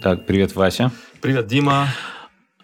Так, привет, Вася. Привет, Дима.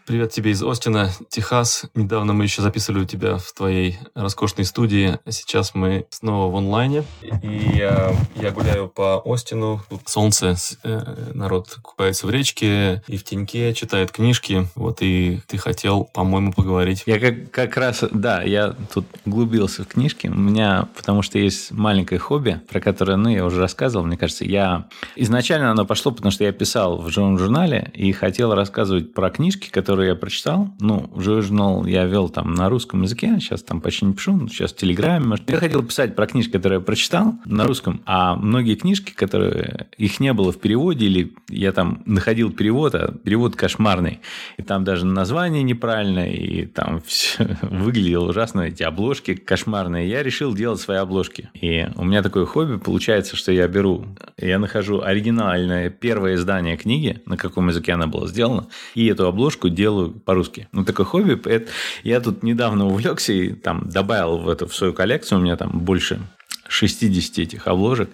Привет тебе из Остина, Техас. Недавно мы еще записывали у тебя в твоей роскошной студии. Сейчас мы снова в онлайне. И я, я гуляю по Остину. Тут солнце, э, народ купается в речке и в теньке, читает книжки. Вот и ты хотел, по-моему, поговорить. Я как, как раз, да, я тут углубился в книжки. У меня, потому что есть маленькое хобби, про которое, ну, я уже рассказывал, мне кажется, я... Изначально оно пошло, потому что я писал в журнале и хотел рассказывать про книжки, которые которые я прочитал, ну, журнал я вел там на русском языке, сейчас там почти не пишу, сейчас в Телеграме. Может. Я хотел писать про книжки, которые я прочитал на русском, а многие книжки, которые их не было в переводе, или я там находил перевод, а перевод кошмарный, и там даже название неправильное, и там все выглядело ужасно, эти обложки кошмарные. Я решил делать свои обложки. И у меня такое хобби получается, что я беру, я нахожу оригинальное первое издание книги, на каком языке она была сделана, и эту обложку делаю делаю по-русски. Ну, такое хобби. Это, я тут недавно увлекся и там добавил в эту в свою коллекцию. У меня там больше 60 этих обложек.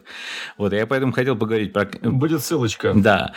Вот, я поэтому хотел поговорить про... Будет ссылочка. Да.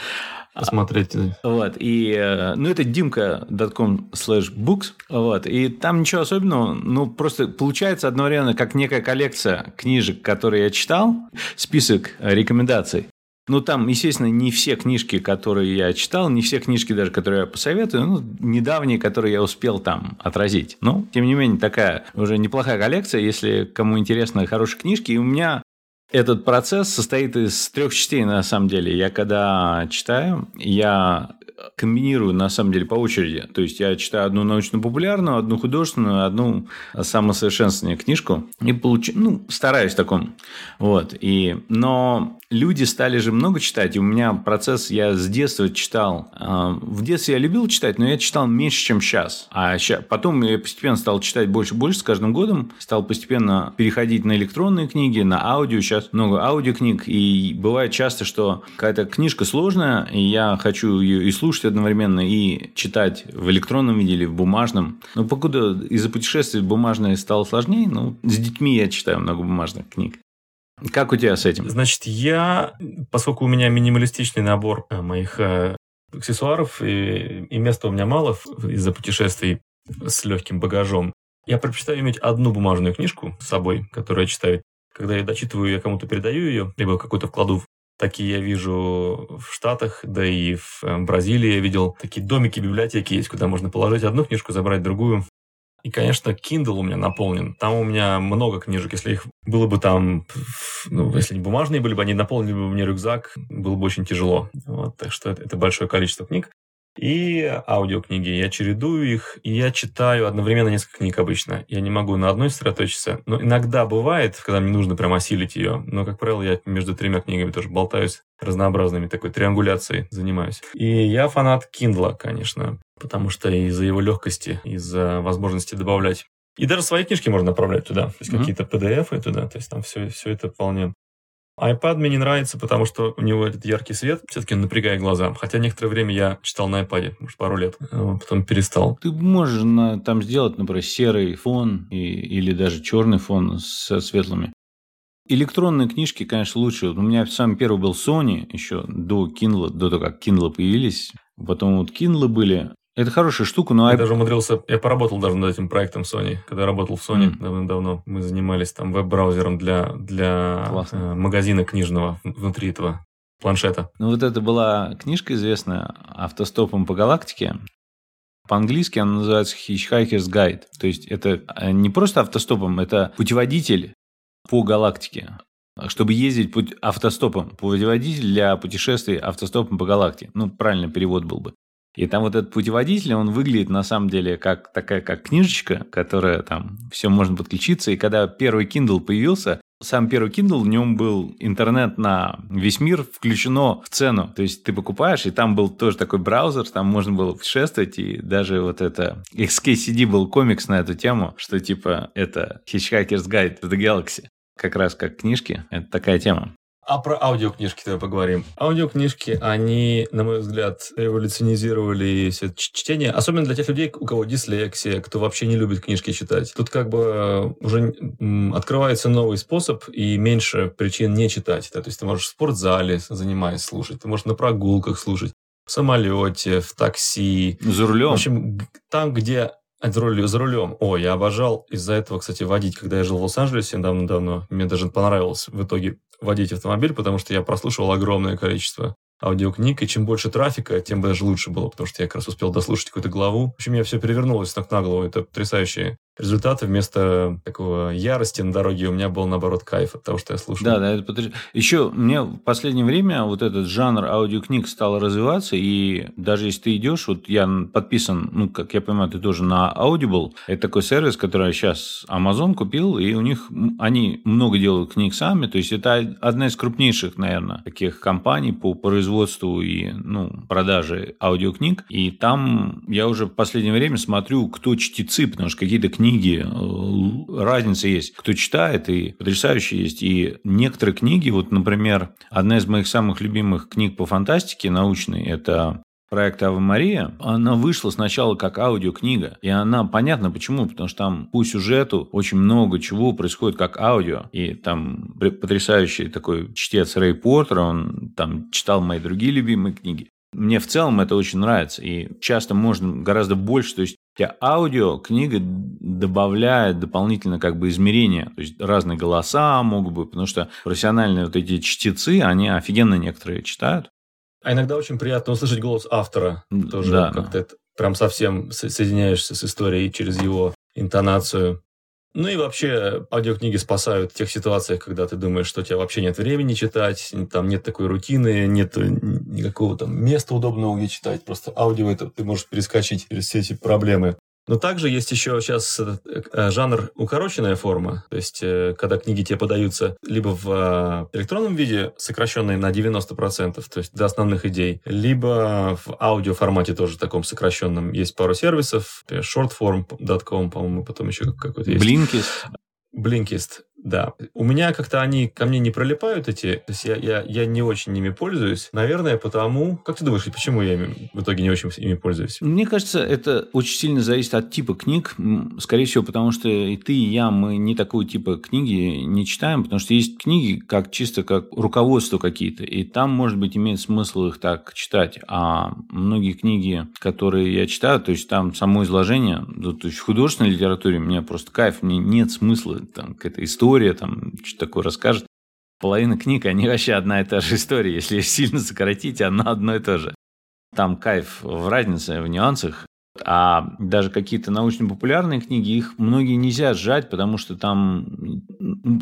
Посмотреть. Вот, и, э, ну, это dimka.com slash books, вот, и там ничего особенного, ну, просто получается одновременно как некая коллекция книжек, которые я читал, список рекомендаций, ну, там, естественно, не все книжки, которые я читал, не все книжки даже, которые я посоветую, ну, недавние, которые я успел там отразить. Но, тем не менее, такая уже неплохая коллекция, если кому интересны хорошие книжки. И у меня этот процесс состоит из трех частей, на самом деле. Я когда читаю, я комбинирую, на самом деле, по очереди. То есть, я читаю одну научно-популярную, одну художественную, одну самосовершенствование книжку. И получу, ну, стараюсь в таком. Вот. И, но люди стали же много читать. И у меня процесс, я с детства читал. А, в детстве я любил читать, но я читал меньше, чем сейчас. А сейчас, потом я постепенно стал читать больше и больше с каждым годом. Стал постепенно переходить на электронные книги, на аудио. Сейчас много аудиокниг. И бывает часто, что какая-то книжка сложная, и я хочу ее и слушать одновременно, и читать в электронном виде или в бумажном. Но покуда из-за путешествий бумажное стало сложнее, ну, с детьми я читаю много бумажных книг. Как у тебя с этим? Значит, я, поскольку у меня минималистичный набор э, моих э, аксессуаров и, и места у меня мало из-за путешествий с легким багажом, я предпочитаю иметь одну бумажную книжку с собой, которую я читаю. Когда я дочитываю, я кому-то передаю ее, либо какой-то вкладу Такие я вижу в Штатах, да и в э, Бразилии я видел. Такие домики, библиотеки есть, куда можно положить одну книжку, забрать другую. И, конечно, Kindle у меня наполнен. Там у меня много книжек. Если их было бы там, ну, если не бумажные были бы, они наполнили бы мне рюкзак, было бы очень тяжело. Вот, так что это, это большое количество книг и аудиокниги. Я чередую их, и я читаю одновременно несколько книг обычно. Я не могу на одной сосредоточиться. Но иногда бывает, когда мне нужно прям осилить ее. Но, как правило, я между тремя книгами тоже болтаюсь разнообразными, такой триангуляцией занимаюсь. И я фанат Kindle, конечно, потому что из-за его легкости, из-за возможности добавлять и даже свои книжки можно направлять туда, то есть mm-hmm. какие-то PDF туда, то есть там все, все это вполне iPad мне не нравится, потому что у него этот яркий свет все-таки напрягает глаза. Хотя некоторое время я читал на iPad, может, пару лет, потом перестал. Ты можешь на, там сделать, например, серый фон и, или даже черный фон со светлыми. Электронные книжки, конечно, лучше. У меня самый первый был Sony еще до Kindle, до того, как Kindle появились. Потом вот Kindle были. Это хорошая штука, но... Я даже умудрился... Я поработал даже над этим проектом Sony. Когда работал в Sony mm. давно-давно, мы занимались там веб-браузером для, для э, магазина книжного внутри этого планшета. Ну, вот это была книжка известная «Автостопом по галактике». По-английски она называется Hitchhiker's Guide. То есть, это э, не просто автостопом, это путеводитель по галактике чтобы ездить путь автостопом, путеводитель для путешествий автостопом по галактике. Ну, правильный перевод был бы. И там вот этот путеводитель, он выглядит на самом деле как такая как книжечка, которая там все можно подключиться. И когда первый Kindle появился, сам первый Kindle, в нем был интернет на весь мир включено в цену. То есть ты покупаешь, и там был тоже такой браузер, там можно было путешествовать, и даже вот это XKCD был комикс на эту тему, что типа это Hitchhiker's Guide to the Galaxy. Как раз как книжки, это такая тема. А про аудиокнижки давай поговорим. Аудиокнижки, они, на мой взгляд, революционизировали чтение, особенно для тех людей, у кого дислексия, кто вообще не любит книжки читать. Тут как бы уже открывается новый способ и меньше причин не читать. Да? То есть ты можешь в спортзале занимаясь слушать, ты можешь на прогулках слушать, в самолете, в такси. За рулем. В общем, там, где за, руль, за рулем. О, я обожал из-за этого, кстати, водить, когда я жил в Лос-Анджелесе давно-давно. Мне даже понравилось в итоге водить автомобиль, потому что я прослушивал огромное количество аудиокниг, и чем больше трафика, тем даже лучше было, потому что я как раз успел дослушать какую-то главу. В общем, я все перевернулось так на голову. Это потрясающие результаты. Вместо такого ярости на дороге у меня был, наоборот, кайф от того, что я слушал. Да, да, это потряс... Еще мне в последнее время вот этот жанр аудиокниг стал развиваться, и даже если ты идешь, вот я подписан, ну, как я понимаю, ты тоже на Audible. Это такой сервис, который сейчас Amazon купил, и у них они много делают книг сами, то есть это одна из крупнейших, наверное, таких компаний по производству и ну, продаже аудиокниг. И там я уже в последнее время смотрю, кто чтецы, потому что какие-то книги э, разница есть. Кто читает, и потрясающие есть. И некоторые книги, вот, например, одна из моих самых любимых книг по фантастике научной, это проект Ава Мария, она вышла сначала как аудиокнига. И она, понятно почему, потому что там по сюжету очень много чего происходит как аудио. И там потрясающий такой чтец Рэй Портер, он там читал мои другие любимые книги. Мне в целом это очень нравится. И часто можно гораздо больше. То есть тебя аудио книга добавляет дополнительно как бы измерения. То есть разные голоса могут быть, потому что профессиональные вот эти чтецы, они офигенно некоторые читают. А иногда очень приятно услышать голос автора. Тоже да, как-то это прям совсем соединяешься с историей через его интонацию. Ну и вообще аудиокниги спасают в тех ситуациях, когда ты думаешь, что у тебя вообще нет времени читать, там нет такой рутины, нет никакого там места удобного, где читать. Просто аудио это ты можешь перескочить через все эти проблемы. Но также есть еще сейчас э, жанр укороченная форма, то есть э, когда книги тебе подаются либо в э, электронном виде, сокращенные на 90%, то есть до основных идей, либо в аудио формате тоже таком сокращенном. Есть пару сервисов, shortform.com, по-моему, потом еще какой-то есть. Blinkist. Blinkist. Да. У меня как-то они ко мне не пролипают эти, то есть я, я, я не очень ими пользуюсь. Наверное, потому... Как ты думаешь, почему я ими, в итоге не очень ими пользуюсь? Мне кажется, это очень сильно зависит от типа книг. Скорее всего, потому что и ты, и я, мы не такого типа книги не читаем, потому что есть книги как чисто как руководство какие-то, и там, может быть, имеет смысл их так читать. А многие книги, которые я читаю, то есть там само изложение, то есть в художественной литературе мне просто кайф, мне нет смысла там, к этой истории история, там что такое расскажет. Половина книг, они вообще одна и та же история. Если сильно сократить, она одно и то же. Там кайф в разнице, в нюансах. А даже какие-то научно-популярные книги, их многие нельзя сжать, потому что там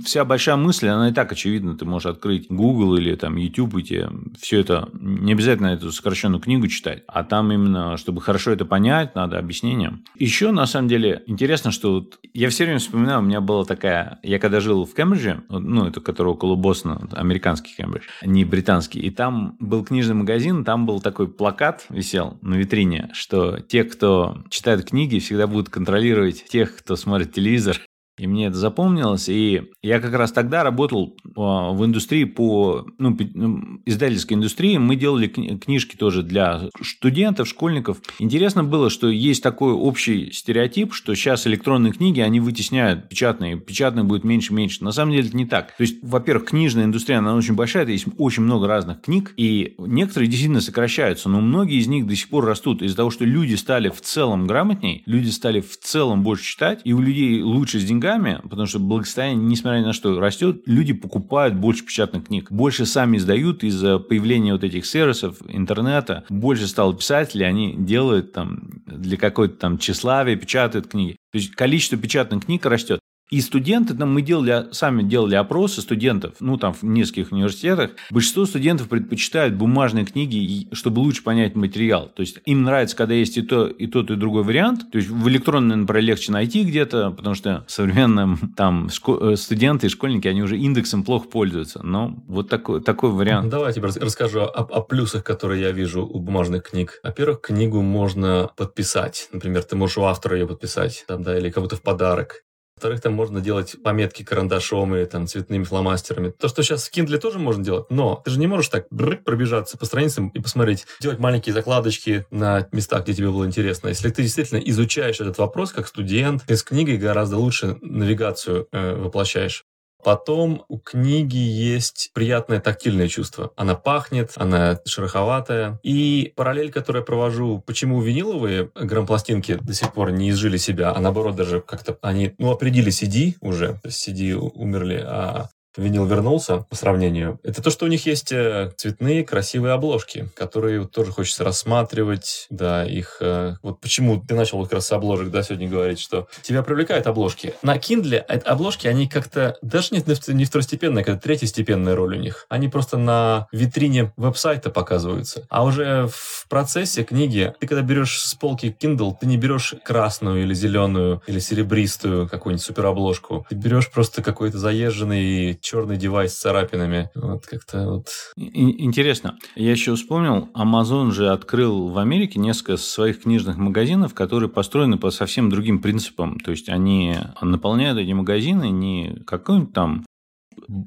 вся большая мысль, она и так очевидна. Ты можешь открыть Google или там YouTube, и тебе все это, не обязательно эту сокращенную книгу читать, а там именно, чтобы хорошо это понять, надо объяснение. Еще, на самом деле, интересно, что вот я все время вспоминаю, у меня была такая, я когда жил в Кембридже, ну, это который около Бостона, американский Кембридж, не британский, и там был книжный магазин, там был такой плакат висел на витрине, что те, кто кто читает книги, всегда будут контролировать тех, кто смотрит телевизор. И мне это запомнилось. И я как раз тогда работал а, в индустрии по ну, ну, издательской индустрии. Мы делали книжки тоже для студентов, школьников. Интересно было, что есть такой общий стереотип, что сейчас электронные книги, они вытесняют печатные. Печатные будет меньше и меньше. На самом деле это не так. То есть, во-первых, книжная индустрия, она очень большая, есть очень много разных книг, и некоторые действительно сокращаются, но многие из них до сих пор растут из-за того, что люди стали в целом грамотней, люди стали в целом больше читать, и у людей лучше с деньгами деньгами, потому что благосостояние, несмотря ни на что, растет, люди покупают больше печатных книг. Больше сами издают из-за появления вот этих сервисов, интернета. Больше стало писателей, они делают там для какой-то там тщеславия, печатают книги. То есть количество печатных книг растет. И студенты, там мы делали, сами делали опросы студентов, ну, там в нескольких университетах. Большинство студентов предпочитают бумажные книги, чтобы лучше понять материал. То есть им нравится, когда есть и, то, и тот, и другой вариант. То есть в электронном, например, легче найти где-то, потому что современные там э, студенты и школьники, они уже индексом плохо пользуются. Но вот такой, такой вариант. Давайте расскажу о, о плюсах, которые я вижу у бумажных книг. Во-первых, книгу можно подписать. Например, ты можешь у автора ее подписать, там, да, или кому-то в подарок. Во-вторых, там можно делать пометки карандашом или там цветными фломастерами. То, что сейчас в Kindle тоже можно делать, но ты же не можешь так брык, пробежаться по страницам и посмотреть, делать маленькие закладочки на местах, где тебе было интересно. Если ты действительно изучаешь этот вопрос как студент, ты с книгой гораздо лучше навигацию э, воплощаешь. Потом у книги есть приятное тактильное чувство. Она пахнет, она шероховатая. И параллель, которую я провожу, почему виниловые грампластинки до сих пор не изжили себя, а наоборот даже как-то они, ну, определили CD уже, то CD умерли, а винил вернулся по сравнению, это то, что у них есть э, цветные красивые обложки, которые тоже хочется рассматривать, да, их... Э, вот почему ты начал вот как раз с обложек, да, сегодня говорить, что тебя привлекают обложки. На Kindle обложки, они как-то даже не, не второстепенная, как третьестепенная роль у них. Они просто на витрине веб-сайта показываются. А уже в процессе книги, ты когда берешь с полки Kindle, ты не берешь красную или зеленую или серебристую какую-нибудь суперобложку. Ты берешь просто какой-то заезженный черный девайс с царапинами. Вот как-то вот. Интересно. Я еще вспомнил, Amazon же открыл в Америке несколько своих книжных магазинов, которые построены по совсем другим принципам. То есть они наполняют эти магазины не какой-нибудь там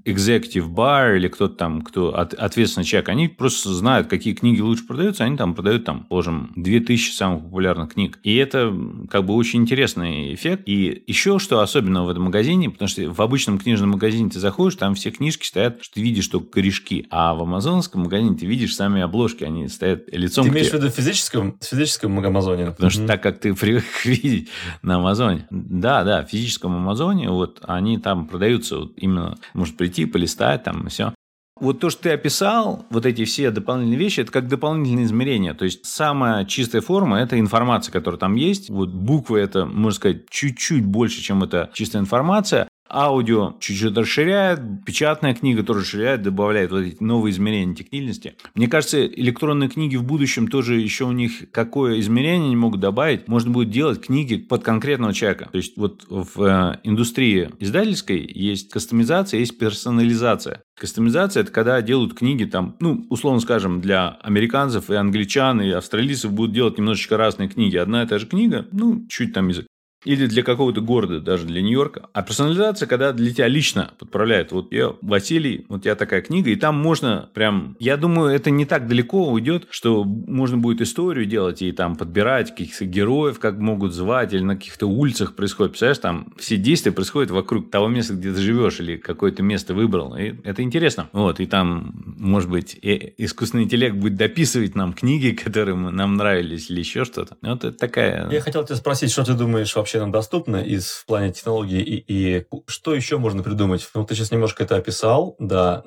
executive bar или кто-то там, кто от, ответственный человек, они просто знают, какие книги лучше продаются, они там продают, там, положим, 2000 самых популярных книг. И это как бы очень интересный эффект. И еще что особенно в этом магазине, потому что в обычном книжном магазине ты заходишь, там все книжки стоят, что ты видишь только корешки, а в амазонском магазине ты видишь сами обложки, они стоят лицом Ты имеешь в виду в физическом, в физическом Амазоне? Потому что так, как ты привык видеть на Амазоне. Да, да, в физическом Амазоне, вот они там продаются вот именно, может прийти, полистать там и все. Вот то, что ты описал, вот эти все дополнительные вещи, это как дополнительные измерения. То есть самая чистая форма – это информация, которая там есть. Вот буквы – это, можно сказать, чуть-чуть больше, чем это чистая информация. Аудио чуть-чуть расширяет, печатная книга тоже расширяет, добавляет вот эти новые измерения тактильности. Мне кажется, электронные книги в будущем тоже еще у них какое измерение они могут добавить. Можно будет делать книги под конкретного человека. То есть вот в э, индустрии издательской есть кастомизация, есть персонализация. Кастомизация – это когда делают книги там, ну, условно скажем, для американцев и англичан, и австралийцев будут делать немножечко разные книги. Одна и та же книга, ну, чуть там язык или для какого-то города, даже для Нью-Йорка. А персонализация, когда для тебя лично подправляет. Вот я, Василий, вот тебя такая книга, и там можно прям... Я думаю, это не так далеко уйдет, что можно будет историю делать и там подбирать каких-то героев, как могут звать, или на каких-то улицах происходит. Представляешь, там все действия происходят вокруг того места, где ты живешь, или какое-то место выбрал. И это интересно. Вот, и там, может быть, искусственный интеллект будет дописывать нам книги, которые нам нравились, или еще что-то. Вот это такая... Я хотел тебя спросить, что ты думаешь вообще вообще доступно из в плане технологий и, и что еще можно придумать? Ну, ты сейчас немножко это описал, да,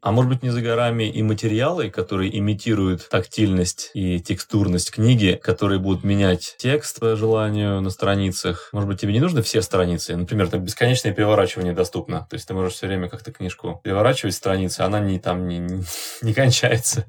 а может быть, не за горами и материалы, которые имитируют тактильность и текстурность книги, которые будут менять текст по желанию на страницах. Может быть, тебе не нужны все страницы? Например, так бесконечное переворачивание доступно. То есть ты можешь все время как-то книжку переворачивать страницы, она не там не, не, не кончается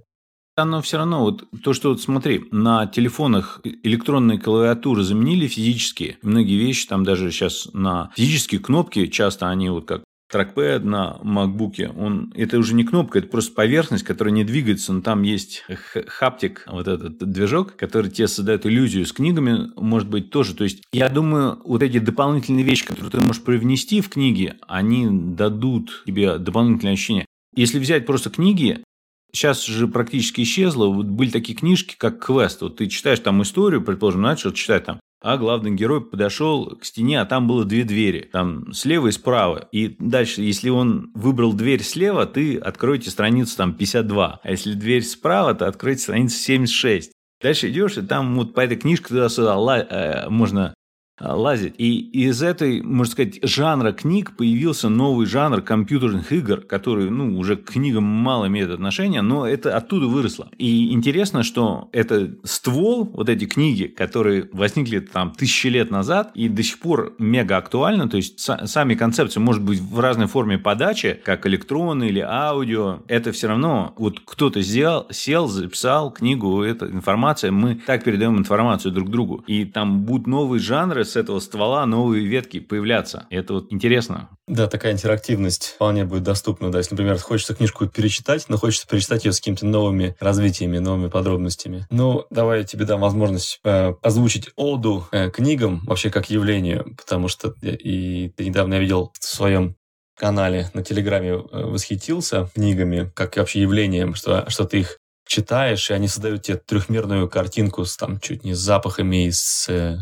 оно все равно, вот то, что вот смотри, на телефонах электронные клавиатуры заменили физические. Многие вещи там даже сейчас на физические кнопки, часто они вот как трекпэд на макбуке, он, это уже не кнопка, это просто поверхность, которая не двигается, но там есть хаптик, вот этот движок, который тебе создает иллюзию с книгами, может быть, тоже. То есть, я думаю, вот эти дополнительные вещи, которые ты можешь привнести в книги, они дадут тебе дополнительное ощущение. Если взять просто книги, Сейчас же практически исчезло. Вот были такие книжки, как «Квест». Вот ты читаешь там историю, предположим, начал читать там, а главный герой подошел к стене, а там было две двери, там слева и справа. И дальше, если он выбрал дверь слева, ты откройте страницу там 52. А если дверь справа, то откройте страницу 76. Дальше идешь, и там вот по этой книжке туда-сюда э, можно лазить. И из этой, можно сказать, жанра книг появился новый жанр компьютерных игр, который, ну, уже к книгам мало имеет отношения, но это оттуда выросло. И интересно, что это ствол, вот эти книги, которые возникли там тысячи лет назад и до сих пор мега актуальны, то есть сами концепции, может быть, в разной форме подачи, как электронные или аудио, это все равно вот кто-то сделал, сел, записал книгу, эта информация, мы так передаем информацию друг другу. И там будут новые жанры, с этого ствола новые ветки появляться. Это вот интересно. Да, такая интерактивность вполне будет доступна. Да, если, например, хочется книжку перечитать, но хочется перечитать ее с какими-то новыми развитиями, новыми подробностями. Ну, давай я тебе дам возможность э, озвучить оду э, книгам вообще как явлению, потому что и ты недавно я видел в своем канале на Телеграме э, восхитился книгами, как вообще явлением, что, что ты их читаешь, и они создают тебе трехмерную картинку с там чуть не с запахами с э,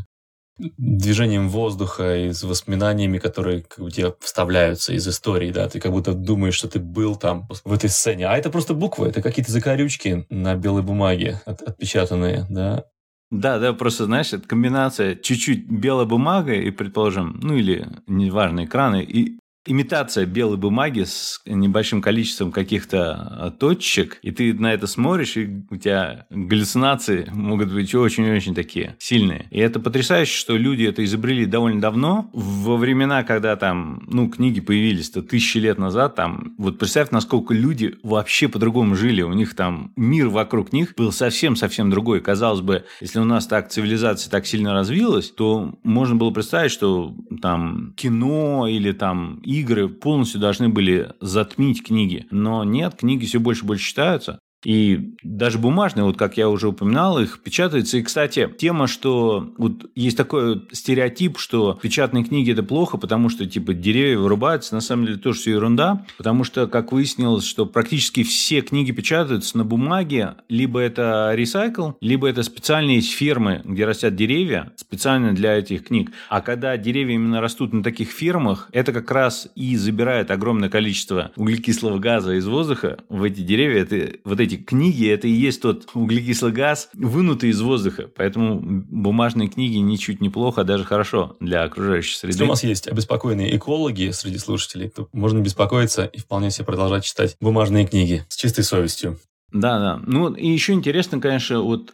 движением воздуха и с воспоминаниями, которые как бы, тебе вставляются из истории, да, ты как будто думаешь, что ты был там в этой сцене, а это просто буквы, это какие-то закорючки на белой бумаге от, отпечатанные, да, да, да, просто, знаешь, это комбинация чуть-чуть белой бумагой и, предположим, ну или, неважно, экраны, и имитация белой бумаги с небольшим количеством каких-то а, точек, и ты на это смотришь, и у тебя галлюцинации могут быть очень-очень такие сильные. И это потрясающе, что люди это изобрели довольно давно, во времена, когда там, ну, книги появились-то тысячи лет назад, там, вот представь, насколько люди вообще по-другому жили, у них там мир вокруг них был совсем-совсем другой. Казалось бы, если у нас так цивилизация так сильно развилась, то можно было представить, что там кино или там игры полностью должны были затмить книги. Но нет, книги все больше и больше читаются. И даже бумажные, вот как я уже упоминал, их печатается. И, кстати, тема, что вот есть такой стереотип, что печатные книги это плохо, потому что типа деревья вырубаются, на самом деле тоже все ерунда, потому что, как выяснилось, что практически все книги печатаются на бумаге, либо это ресайкл, либо это специальные фермы, где растят деревья, специально для этих книг. А когда деревья именно растут на таких фермах, это как раз и забирает огромное количество углекислого газа из воздуха в эти деревья. Это вот эти книги, это и есть тот углекислый газ, вынутый из воздуха. Поэтому бумажные книги ничуть не плохо, а даже хорошо для окружающей среды. Если у нас есть обеспокоенные экологи среди слушателей, то можно беспокоиться и вполне себе продолжать читать бумажные книги с чистой совестью. Да, да. Ну, и еще интересно, конечно, вот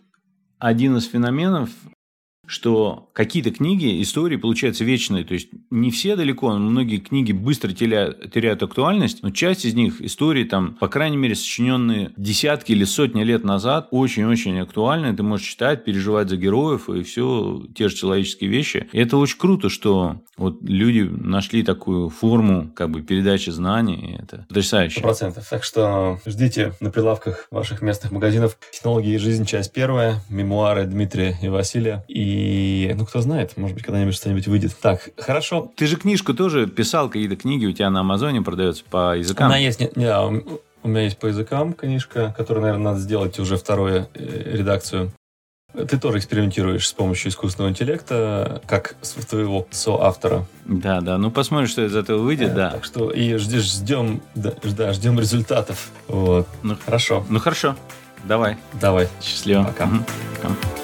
один из феноменов, что какие-то книги, истории получаются вечные. То есть не все далеко, многие книги быстро теряют, актуальность, но часть из них, истории там, по крайней мере, сочиненные десятки или сотни лет назад, очень-очень актуальны. Ты можешь читать, переживать за героев и все те же человеческие вещи. И это очень круто, что вот люди нашли такую форму как бы передачи знаний. Это потрясающе. процентов. Так что ждите на прилавках ваших местных магазинов «Технологии и жизнь», часть первая, мемуары Дмитрия и Василия. И и, ну, кто знает, может быть, когда-нибудь что-нибудь выйдет. Так, хорошо. Ты же книжку тоже писал, какие-то книги у тебя на Амазоне продаются по языкам. Она есть, не, не, у меня есть по языкам книжка, которую, наверное, надо сделать уже вторую э, редакцию. Ты тоже экспериментируешь с помощью искусственного интеллекта, как твоего соавтора. Да, да. Ну, посмотрим, что из этого выйдет, да. да. Так что и ждешь, ждем, да, да, ждем результатов. Вот. Ну, хорошо. Ну, хорошо. Давай. Давай. Счастливо. Пока. Угу. Пока.